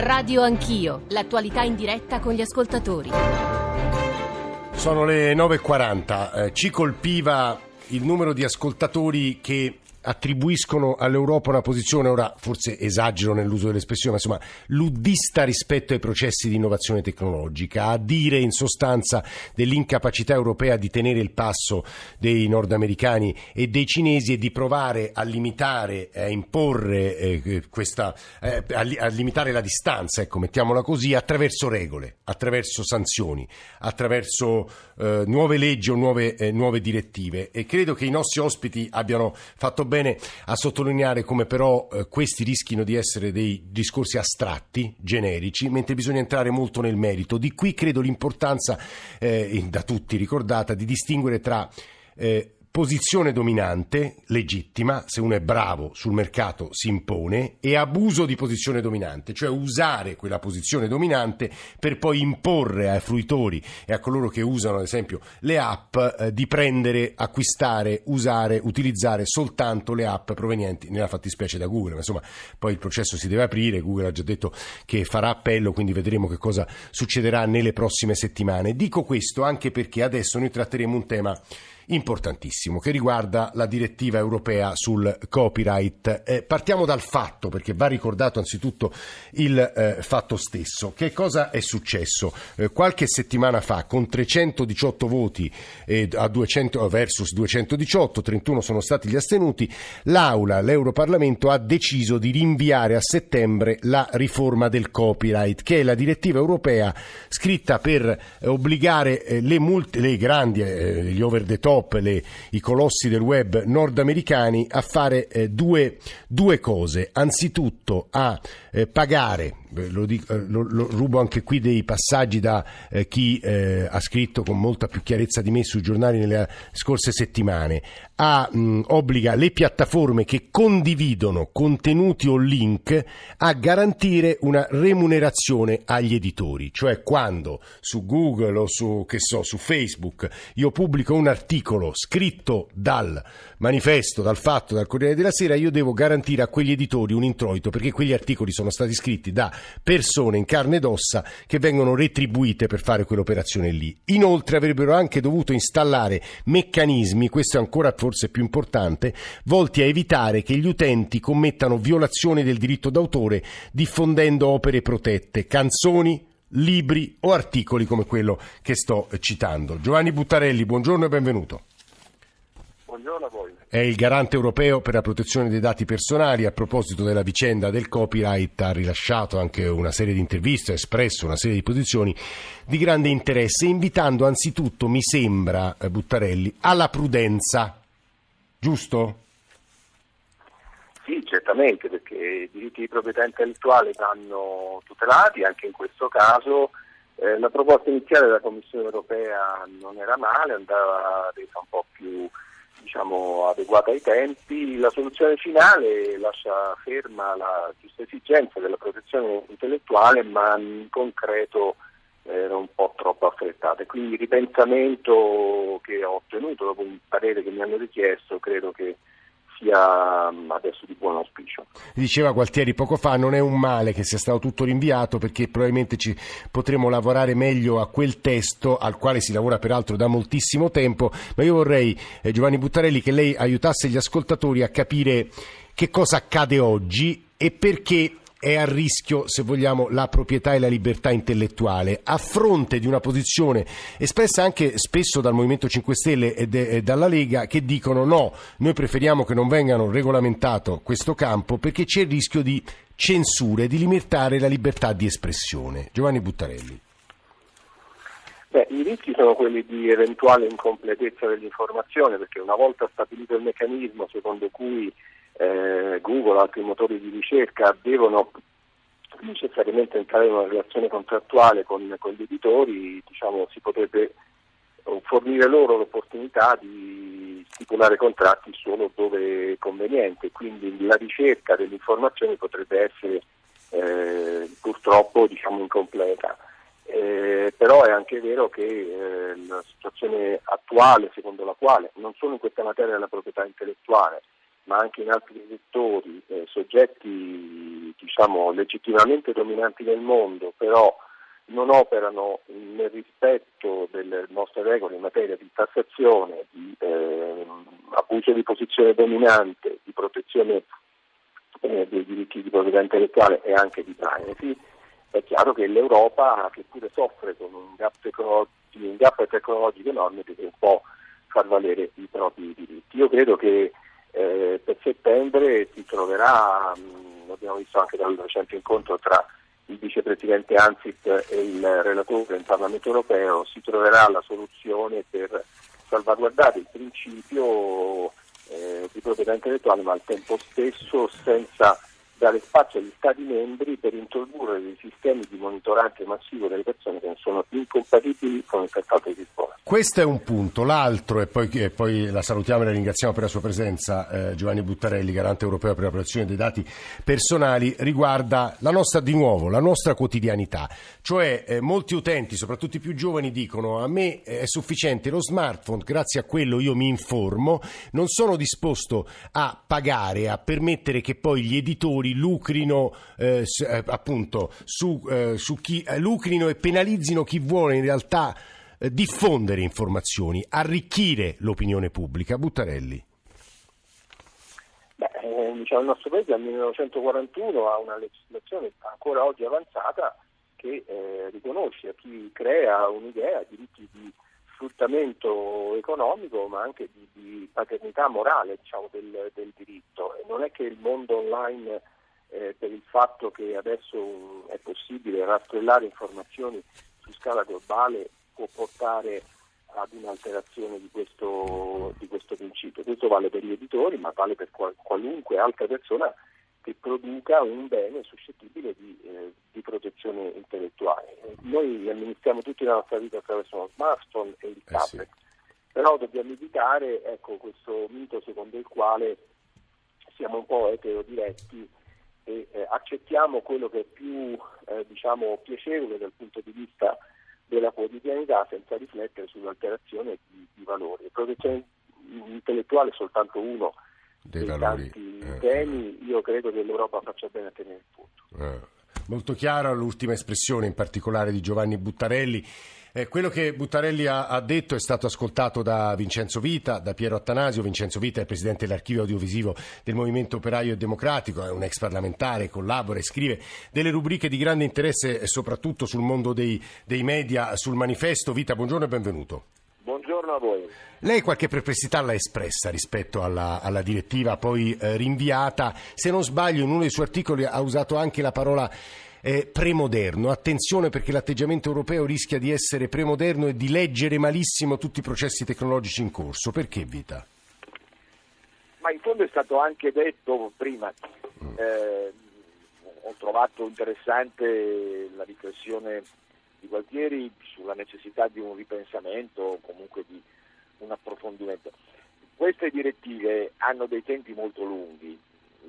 Radio Anch'io, l'attualità in diretta con gli ascoltatori. Sono le 9.40, eh, ci colpiva il numero di ascoltatori che attribuiscono all'Europa una posizione, ora forse esagero nell'uso dell'espressione, ma insomma luddista rispetto ai processi di innovazione tecnologica, a dire in sostanza dell'incapacità europea di tenere il passo dei nordamericani e dei cinesi e di provare a limitare, a imporre eh, questa, eh, a, limitare la distanza, ecco, mettiamola così, attraverso regole, attraverso sanzioni, attraverso eh, nuove leggi o nuove, eh, nuove direttive. E credo che i nostri ospiti abbiano fatto bene a sottolineare come però eh, questi rischino di essere dei discorsi astratti, generici, mentre bisogna entrare molto nel merito. Di qui credo l'importanza, eh, da tutti ricordata, di distinguere tra eh, posizione dominante, legittima, se uno è bravo sul mercato si impone, e abuso di posizione dominante, cioè usare quella posizione dominante per poi imporre ai fruitori e a coloro che usano ad esempio le app eh, di prendere, acquistare, usare, utilizzare soltanto le app provenienti nella fattispecie da Google. Insomma, poi il processo si deve aprire, Google ha già detto che farà appello, quindi vedremo che cosa succederà nelle prossime settimane. Dico questo anche perché adesso noi tratteremo un tema importantissimo che riguarda la direttiva europea sul copyright. Eh, partiamo dal fatto, perché va ricordato anzitutto il eh, fatto stesso. Che cosa è successo? Eh, qualche settimana fa, con 318 voti a 200, versus 218, 31 sono stati gli astenuti, l'Aula, l'Europarlamento ha deciso di rinviare a settembre la riforma del copyright, che è la direttiva europea scritta per obbligare eh, le, multe, le grandi, eh, gli over the top, top, le, i colossi del web nordamericani, a fare eh, due, due, cose. Anzitutto a eh, pagare lo, dico, eh, lo, lo, rubo anche qui dei passaggi da eh, chi eh, ha scritto con molta più chiarezza di me sui giornali nelle scorse settimane, a, mh, obbliga le piattaforme che condividono contenuti o link a garantire una remunerazione agli editori, cioè quando su Google o su, so, su Facebook io pubblico un articolo scritto dal manifesto, dal fatto, dal Corriere della Sera, io devo garantire a quegli editori un introito perché quegli articoli sono stati scritti da persone in carne ed ossa che vengono retribuite per fare quell'operazione lì. Inoltre avrebbero anche dovuto installare meccanismi, questo è ancora forse più importante, volti a evitare che gli utenti commettano violazioni del diritto d'autore diffondendo opere protette, canzoni, libri o articoli come quello che sto citando. Giovanni Buttarelli, buongiorno e benvenuto. Buongiorno a voi. È il garante europeo per la protezione dei dati personali. A proposito della vicenda del copyright ha rilasciato anche una serie di interviste, ha espresso una serie di posizioni di grande interesse, invitando anzitutto, mi sembra, eh, Buttarelli, alla prudenza. Giusto? Sì, certamente, perché i diritti di proprietà intellettuale vanno tutelati, anche in questo caso. Eh, la proposta iniziale della Commissione europea non era male, andava resa un po' più diciamo, adeguata ai tempi, la soluzione finale lascia ferma la giusta esigenza della protezione intellettuale, ma in concreto era un po' troppo affrettata. Quindi il ripensamento che ho ottenuto dopo un parere che mi hanno richiesto credo che sia mm, adesso di buon auspicio. Diceva Gualtieri poco fa, non è un male che sia stato tutto rinviato perché probabilmente ci potremo lavorare meglio a quel testo al quale si lavora peraltro da moltissimo tempo, ma io vorrei eh, Giovanni Buttarelli che lei aiutasse gli ascoltatori a capire che cosa accade oggi e perché è a rischio, se vogliamo, la proprietà e la libertà intellettuale, a fronte di una posizione espressa anche spesso dal Movimento 5 Stelle e, de, e dalla Lega che dicono no, noi preferiamo che non vengano regolamentato questo campo perché c'è il rischio di censure, di limitare la libertà di espressione. Giovanni Buttarelli. Beh, I rischi sono quelli di eventuale incompletezza dell'informazione perché una volta stabilito il meccanismo secondo cui eh, Google altri motori di ricerca devono necessariamente entrare in una relazione contrattuale con, con gli editori, diciamo, si potrebbe fornire loro l'opportunità di stipulare contratti solo dove è conveniente, quindi la ricerca delle informazioni potrebbe essere eh, purtroppo diciamo, incompleta. Eh, però è anche vero che eh, la situazione attuale secondo la quale non solo in questa materia della proprietà intellettuale ma anche in altri settori, eh, soggetti diciamo, legittimamente dominanti nel mondo, però non operano nel rispetto delle nostre regole in materia di tassazione, di eh, abuso di posizione dominante, di protezione eh, dei diritti di proprietà intellettuale e anche di privacy, è chiaro che l'Europa, che pure soffre con un gap, tecnologico, un gap tecnologico enorme, deve un po' far valere i propri diritti. Io credo che eh, per settembre si troverà, mh, l'abbiamo visto anche dal recente incontro tra il vicepresidente Ansip e il relatore del Parlamento europeo, si troverà la soluzione per salvaguardare il principio eh, di proprietà intellettuale, ma al tempo stesso senza dare spazio agli Stati membri per introdurre dei sistemi di monitoraggio massivo delle persone che non sono incompatibili con il Trattato di Lisbona. Questo è un punto. L'altro, e poi, e poi la salutiamo e la ringraziamo per la sua presenza, eh, Giovanni Buttarelli, garante europeo per la protezione dei dati personali, riguarda la nostra, di nuovo, la nostra quotidianità. Cioè, eh, molti utenti, soprattutto i più giovani, dicono a me è sufficiente lo smartphone, grazie a quello io mi informo, non sono disposto a pagare, a permettere che poi gli editori lucrino eh, eh, appunto su, eh, su chi eh, lucrino e penalizzino chi vuole in realtà eh, diffondere informazioni, arricchire l'opinione pubblica. Buttarelli. Beh, eh, diciamo, il nostro paese dal 1941 ha una legislazione ancora oggi avanzata che riconosce a chi crea un'idea diritti di sfruttamento economico ma anche di, di paternità morale diciamo, del, del, diritto. E non è che il mondo online eh, per il fatto che adesso è possibile rastrellare informazioni su scala globale può portare ad un'alterazione di questo, di questo principio. Questo vale per gli editori, ma vale per qual- qualunque altra persona che produca un bene suscettibile di, eh, di, protezione intellettuale. Noi amministriamo tutti la nostra vita attraverso uno smartphone e il tablet, eh sì. però dobbiamo evitare ecco, questo mito secondo il quale siamo un po' eterodiretti e eh, accettiamo quello che è più eh, diciamo, piacevole dal punto di vista della quotidianità senza riflettere sull'alterazione di, di valori. La protezione intellettuale è soltanto uno dei, dei tanti eh. temi, io credo che l'Europa faccia bene a tenere il punto. Eh. Molto chiara l'ultima espressione, in particolare di Giovanni Buttarelli. Eh, quello che Buttarelli ha, ha, detto è stato ascoltato da Vincenzo Vita, da Piero Attanasio. Vincenzo Vita è presidente dell'archivio audiovisivo del Movimento Operaio e Democratico, è un ex parlamentare, collabora e scrive delle rubriche di grande interesse soprattutto sul mondo dei, dei media, sul manifesto. Vita, buongiorno e benvenuto. Voi. Lei qualche perplessità l'ha espressa rispetto alla, alla direttiva poi eh, rinviata. Se non sbaglio, in uno dei suoi articoli ha usato anche la parola eh, premoderno. Attenzione perché l'atteggiamento europeo rischia di essere premoderno e di leggere malissimo tutti i processi tecnologici in corso. Perché Vita? Ma in fondo è stato anche detto prima. Mm. Eh, ho trovato interessante la riflessione di Gualtieri sulla necessità di un ripensamento o comunque di un approfondimento. Queste direttive hanno dei tempi molto lunghi,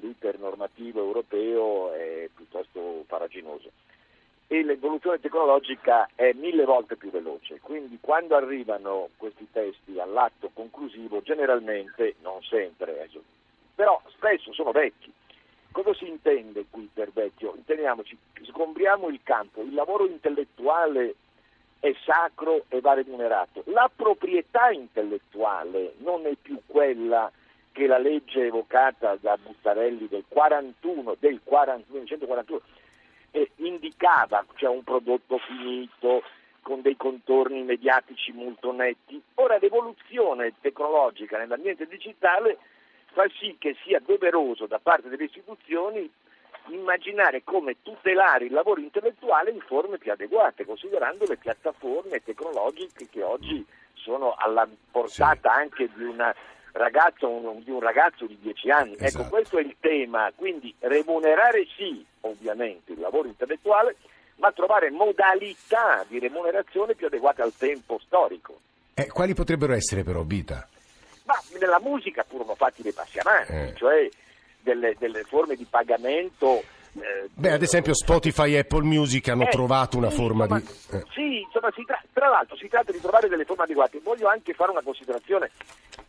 l'iter normativo europeo è piuttosto faraginoso e l'evoluzione tecnologica è mille volte più veloce, quindi quando arrivano questi testi all'atto conclusivo generalmente, non sempre, eh, però spesso sono vecchi. Cosa si intende qui per vecchio? Intendiamoci, sgombriamo il campo, il lavoro intellettuale è sacro e va remunerato, la proprietà intellettuale non è più quella che la legge evocata da Buttarelli del 41, del 40, 1941 eh, indicava, cioè un prodotto finito con dei contorni mediatici molto netti. Ora l'evoluzione tecnologica nell'ambiente digitale fa sì che sia doveroso da parte delle istituzioni immaginare come tutelare il lavoro intellettuale in forme più adeguate, considerando le piattaforme tecnologiche che oggi sono alla portata sì. anche di una ragazzo, un, di un ragazzo di 10 anni. Ecco, esatto. Ecco, questo è il tema, quindi remunerare sì, ovviamente, il lavoro intellettuale, ma trovare modalità di remunerazione più adeguate al tempo storico. Eh, quali potrebbero essere però, Vita? Ma nella musica furono fatti dei passi avanti, eh. cioè delle, delle forme di pagamento eh, Beh, ad esempio Spotify e Apple Music hanno eh, trovato una sì, forma insomma, di... Eh. Sì, insomma, tra, tra, l'altro si tratta di trovare delle forme adeguate. Voglio anche fare una considerazione.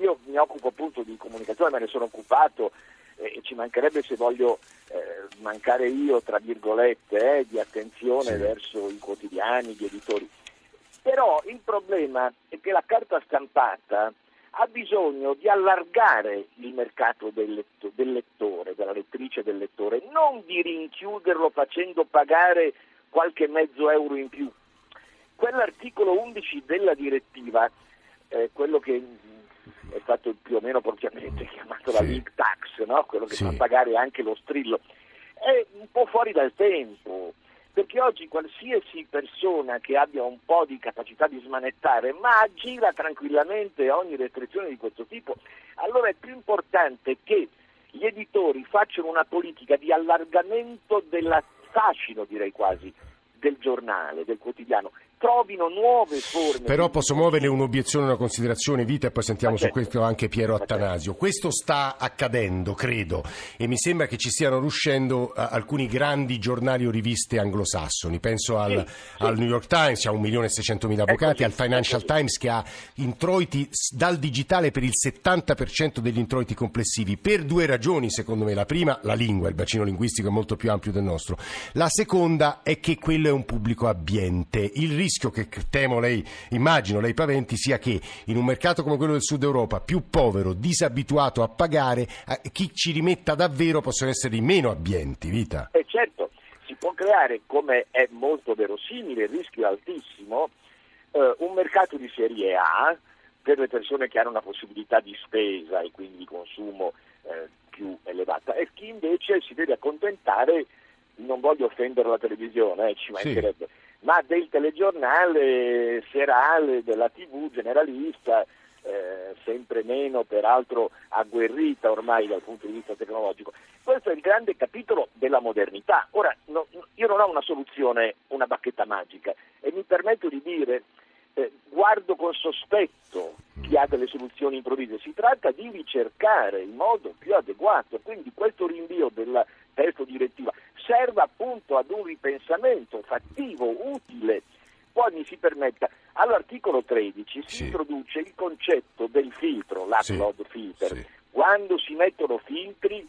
Io mi occupo appunto di comunicazione, me ne sono occupato e ci mancherebbe se voglio eh, mancare io, tra virgolette, eh, di attenzione Sì. verso i quotidiani, gli editori. Però il problema è che la carta stampata ha bisogno di allargare il mercato del, letto- del lettore, della lettrice del lettore, non di rinchiuderlo facendo pagare qualche mezzo euro in più. Quell'articolo 11 della direttiva, eh, quello che mh, è stato più o meno propriamente chiamato la Sì. link tax, no? quello che Sì. fa pagare anche lo strillo, è un po' fuori dal tempo, perché oggi qualsiasi persona che abbia un po' di capacità di smanettare, ma aggira tranquillamente ogni restrizione di questo tipo, allora è più importante che gli editori facciano una politica di allargamento della fascino, direi quasi, del giornale, del quotidiano, trovino nuove forme. Però posso muovere un'obiezione, una considerazione, Vita, e poi sentiamo su questo anche Piero. Attanasio. Questo sta accadendo, credo, e mi sembra che ci stiano riuscendo eh, alcuni grandi giornali o riviste anglosassoni. Penso al, Sì, sì. al New York Times, che ha 1.600.000 avvocati, al Financial. Times, che ha introiti dal digitale per il 70% degli introiti complessivi, per due ragioni, secondo me. La prima, la lingua, il bacino linguistico è molto più ampio del nostro. La seconda è che quello è un pubblico abbiente. Il rischio che che temo lei, immagino, lei paventi, sia che in un mercato come quello del Sud Europa, più povero, disabituato a pagare, chi ci rimetta davvero possono essere i meno abbienti, vita. E certo, si può creare, come è molto verosimile, il rischio è altissimo, eh, un mercato di serie A per le persone che hanno una possibilità di spesa e quindi di consumo eh, più elevata e chi invece si deve accontentare, non voglio offendere la televisione, eh, ci Sì. Ma del telegiornale serale, della tv generalista, eh, sempre meno peraltro agguerrita ormai dal punto di vista tecnologico. Questo è il grande capitolo della modernità. Ora, no- io non ho una soluzione, una bacchetta magica e mi permetto di dire, eh, guardo con sospetto chi ha delle soluzioni improvvise, si tratta di ricercare il modo più adeguato, quindi questo rinvio del testo direttiva serve appunto ad un ripensamento fattivo, utile. Poi mi si permetta, all'articolo 13 si Sì. introduce il concetto del filtro, l'upload Sì, filter. sì. Quando si mettono filtri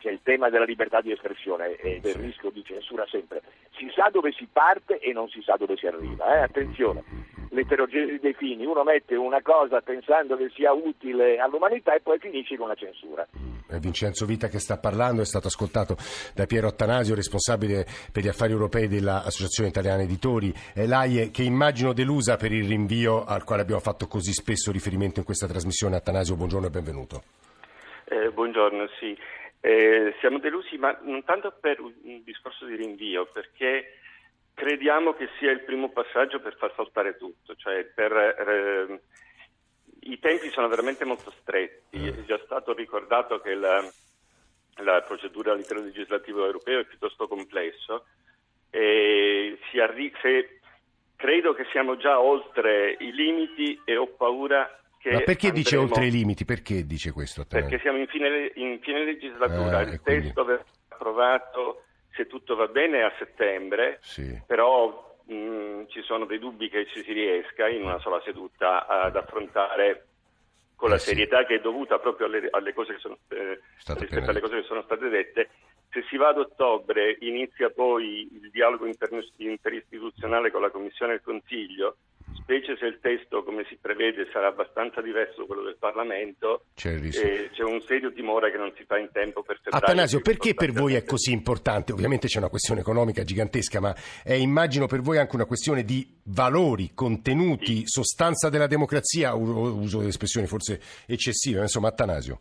c'è il tema della libertà di espressione e del Sì. rischio di censura sempre. Si sa dove si parte e non si sa dove si arriva. eh? Attenzione, l'eterogenesi dei fini. Uno mette una cosa pensando che sia utile all'umanità e poi finisce con la censura. È Vincenzo Vita che sta parlando, è stato ascoltato da Piero Attanasio, responsabile per gli affari europei dell'Associazione Italiana Editori, e l'AIE che immagino delusa per il rinvio al quale abbiamo fatto così spesso riferimento in questa trasmissione. Attanasio, buongiorno e benvenuto. Eh, buongiorno, sì. Eh, siamo delusi, ma non tanto per un discorso di rinvio, perché crediamo che sia il primo passaggio per far saltare tutto, cioè per, eh, i tempi sono veramente molto stretti, è già stato ricordato che la, la procedura all'interno legislativo europeo è piuttosto complesso e si arri- se, credo che siamo già oltre i limiti e ho paura Ma perché dice andremo- oltre i limiti? Perché dice questo? Perché siamo in fine, in fine legislatura, Ah, il quindi- testo verrà approvato, se tutto va bene, a settembre, Sì. però mh, ci sono dei dubbi che ci si riesca in una sola seduta ad affrontare con la Eh, sì. serietà che è dovuta proprio alle, alle cose che sono, eh, rispetto alle cose che sono state dette. Se si va ad ottobre inizia poi il dialogo inter- interistituzionale con la Commissione e il Consiglio, specie se il testo, come si prevede, sarà abbastanza diverso da quello del Parlamento, C'è il rischio. e c'è un serio timore che non si fa in tempo per febbraio. Attanasio, perché per voi è così importante? Ovviamente c'è una questione economica gigantesca, ma è immagino per voi anche una questione di valori, contenuti, sostanza della democrazia, uso delle espressioni forse eccessive, ma insomma Attanasio.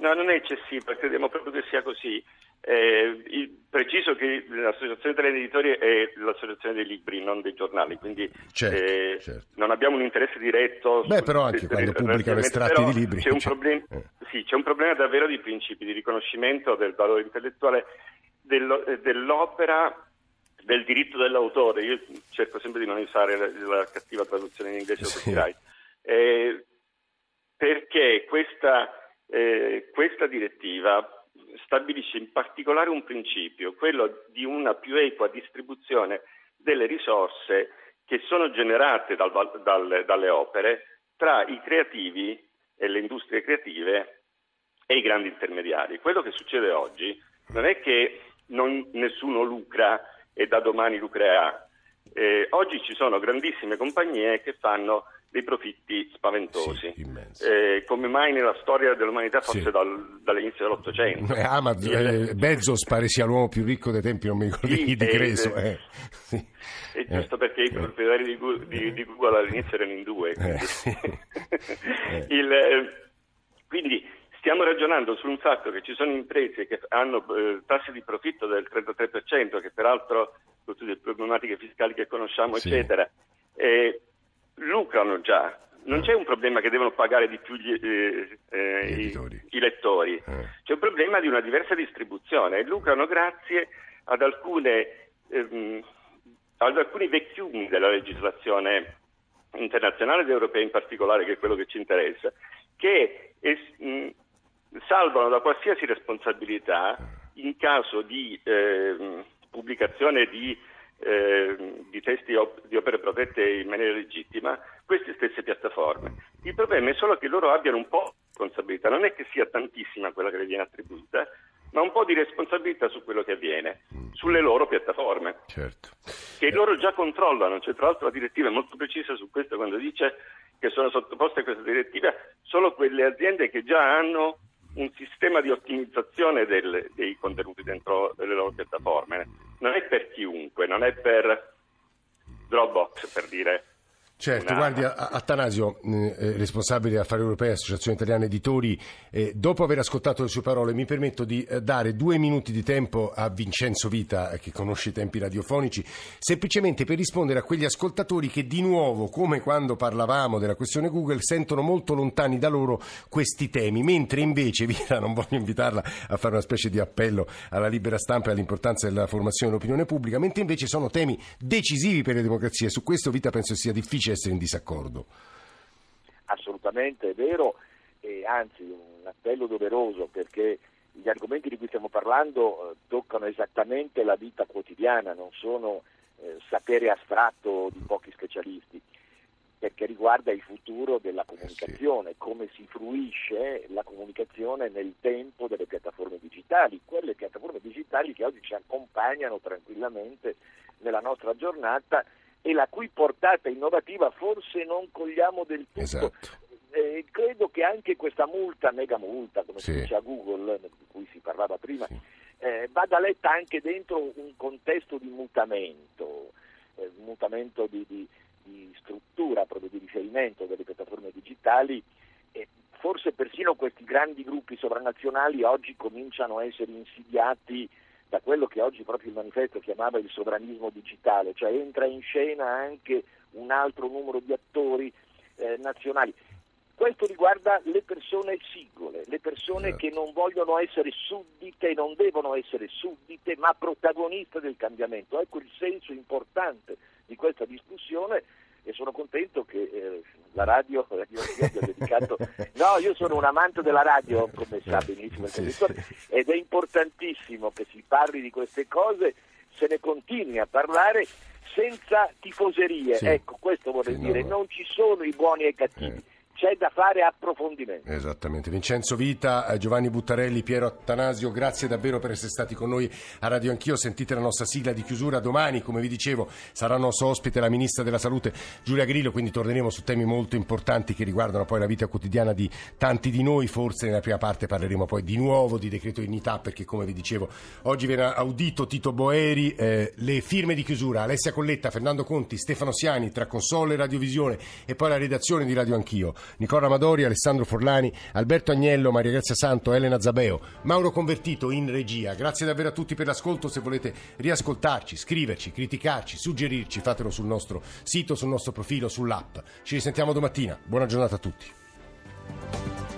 No, non è eccessivo, crediamo proprio che sia così. Eh, il- preciso che l'Associazione Italiana Editori è l'associazione dei libri, non dei giornali, quindi Certo, eh, certo. non abbiamo un interesse diretto. Beh, però anche quando pubblicano estratti di libri, C'è un, cioè, problem- eh. sì, c'è un problema davvero di principi, di riconoscimento del valore intellettuale dello- eh, dell'opera del diritto dell'autore. Io cerco sempre di non usare la, la cattiva traduzione in inglese Sì. Eh, perché questa, eh, questa direttiva stabilisce in particolare un principio, quello di una più equa distribuzione delle risorse che sono generate dal dal- dalle opere tra i creativi e le industrie creative e i grandi intermediari. Quello che succede oggi non è che non, nessuno lucra e da domani lucrerà. Eh, oggi ci sono grandissime compagnie che fanno dei profitti spaventosi. Sì, eh, come mai nella storia dell'umanità fosse sì. dal, dall'inizio dell'Ottocento? Eh, Amazon, eh, Bezos pare sia l'uomo più ricco dei tempi, non mi ricordo sì, di Creso. Eh, sì. È giusto perché i proprietari di, di, di, Google all'inizio erano in due. Quindi, Il, quindi Stiamo ragionando sul fatto che ci sono imprese che hanno eh, tassi di profitto del 33%, che peraltro, con tutte le problematiche fiscali che conosciamo, eccetera, eh, lucrano già. Non c'è un problema che devono pagare di più gli, eh, eh i, i, lettori, eh. c'è un problema di una diversa distribuzione. Lucrano grazie ad, alcune, ehm, ad alcuni vecchiumi della legislazione internazionale ed europea in particolare, che è quello che ci interessa, che es, mh, salvano da qualsiasi responsabilità in caso di eh, pubblicazione di, eh, di testi op- di opere protette in maniera legittima queste stesse piattaforme. Il problema è solo che loro abbiano un po' di responsabilità, non è che sia tantissima quella che le viene attribuita, ma un po' di responsabilità su quello che avviene, sulle loro piattaforme, certo. che loro già controllano. C'è tra l'altro la direttiva è molto precisa su questo quando dice che sono sottoposte a questa direttiva solo quelle aziende che già hanno un sistema di ottimizzazione del, dei contenuti dentro le loro piattaforme. Non è per chiunque, non è per Dropbox per dire Certo, una... guardi, Attanasio, eh, responsabile Affari Europei, Associazione Italiana Editori, eh, dopo aver ascoltato le sue parole mi permetto di eh, dare due minuti di tempo a Vincenzo Vita, eh, che conosce i tempi radiofonici, semplicemente per rispondere a quegli ascoltatori che di nuovo, come quando parlavamo della questione Google, sentono molto lontani da loro questi temi, mentre invece, Vita, non voglio invitarla a fare una specie di appello alla libera stampa e all'importanza della formazione dell'opinione pubblica, mentre invece sono temi decisivi per le democrazie. Su questo Vita penso sia difficile essere in disaccordo. Assolutamente è vero, e anzi un appello doveroso perché gli argomenti di cui stiamo parlando eh, toccano esattamente la vita quotidiana, non sono eh, sapere astratto di pochi specialisti, perché riguarda il futuro della comunicazione, come si fruisce la comunicazione nel tempo delle piattaforme digitali, quelle piattaforme digitali che oggi ci accompagnano tranquillamente nella nostra giornata e la cui portata innovativa forse non cogliamo del tutto. Esatto. Eh, credo che anche questa multa, mega multa, come sì. si dice a Google, di cui si parlava prima, sì. eh, vada letta anche dentro un contesto di mutamento, eh, mutamento di, di, di, struttura, proprio di riferimento delle piattaforme digitali. forse persino questi grandi gruppi sovranazionali oggi cominciano a essere insidiati da quello che oggi proprio il manifesto chiamava il sovranismo digitale, cioè entra in scena anche un altro numero di attori eh, nazionali. Questo riguarda le persone singole, le persone esatto. che non vogliono essere suddite, non devono essere suddite, ma protagoniste del cambiamento. Ecco il senso importante di questa discussione e sono contento che eh, la radio, radio abbia dedicato... No, io sono un amante della radio, come sa benissimo il sì, sì. ed è importantissimo che si parli di queste cose, se ne continui a parlare senza tifoserie. Sì. Ecco, questo vorrei dire, no. non ci sono i buoni e i cattivi. Eh c'è da fare approfondimento. Esattamente. Vincenzo Vita, eh, Giovanni Buttarelli, Piero Attanasio, grazie davvero per essere stati con noi a Radio Anch'io. Sentite la nostra sigla di chiusura domani, come vi dicevo, sarà nostro ospite la Ministra della Salute Giulia Grillo, quindi torneremo su temi molto importanti che riguardano poi la vita quotidiana di tanti di noi. Forse nella prima parte parleremo poi di nuovo di decreto dignità, perché come vi dicevo, oggi viene audito Tito Boeri, eh, le firme di chiusura, Alessia Colletta, Fernando Conti, Stefano Siani, tra console e radiovisione e poi la redazione di Radio Anch'io. Nicola Amadori, Alessandro Forlani, Alberto Agnello, Maria Grazia Santo, Elena Zabeo, Mauro Convertito in regia. Grazie davvero a tutti per l'ascolto. Se volete riascoltarci, scriverci, criticarci, suggerirci, fatelo sul nostro sito, sul nostro profilo, sull'app. Ci risentiamo domattina. Buona giornata a tutti.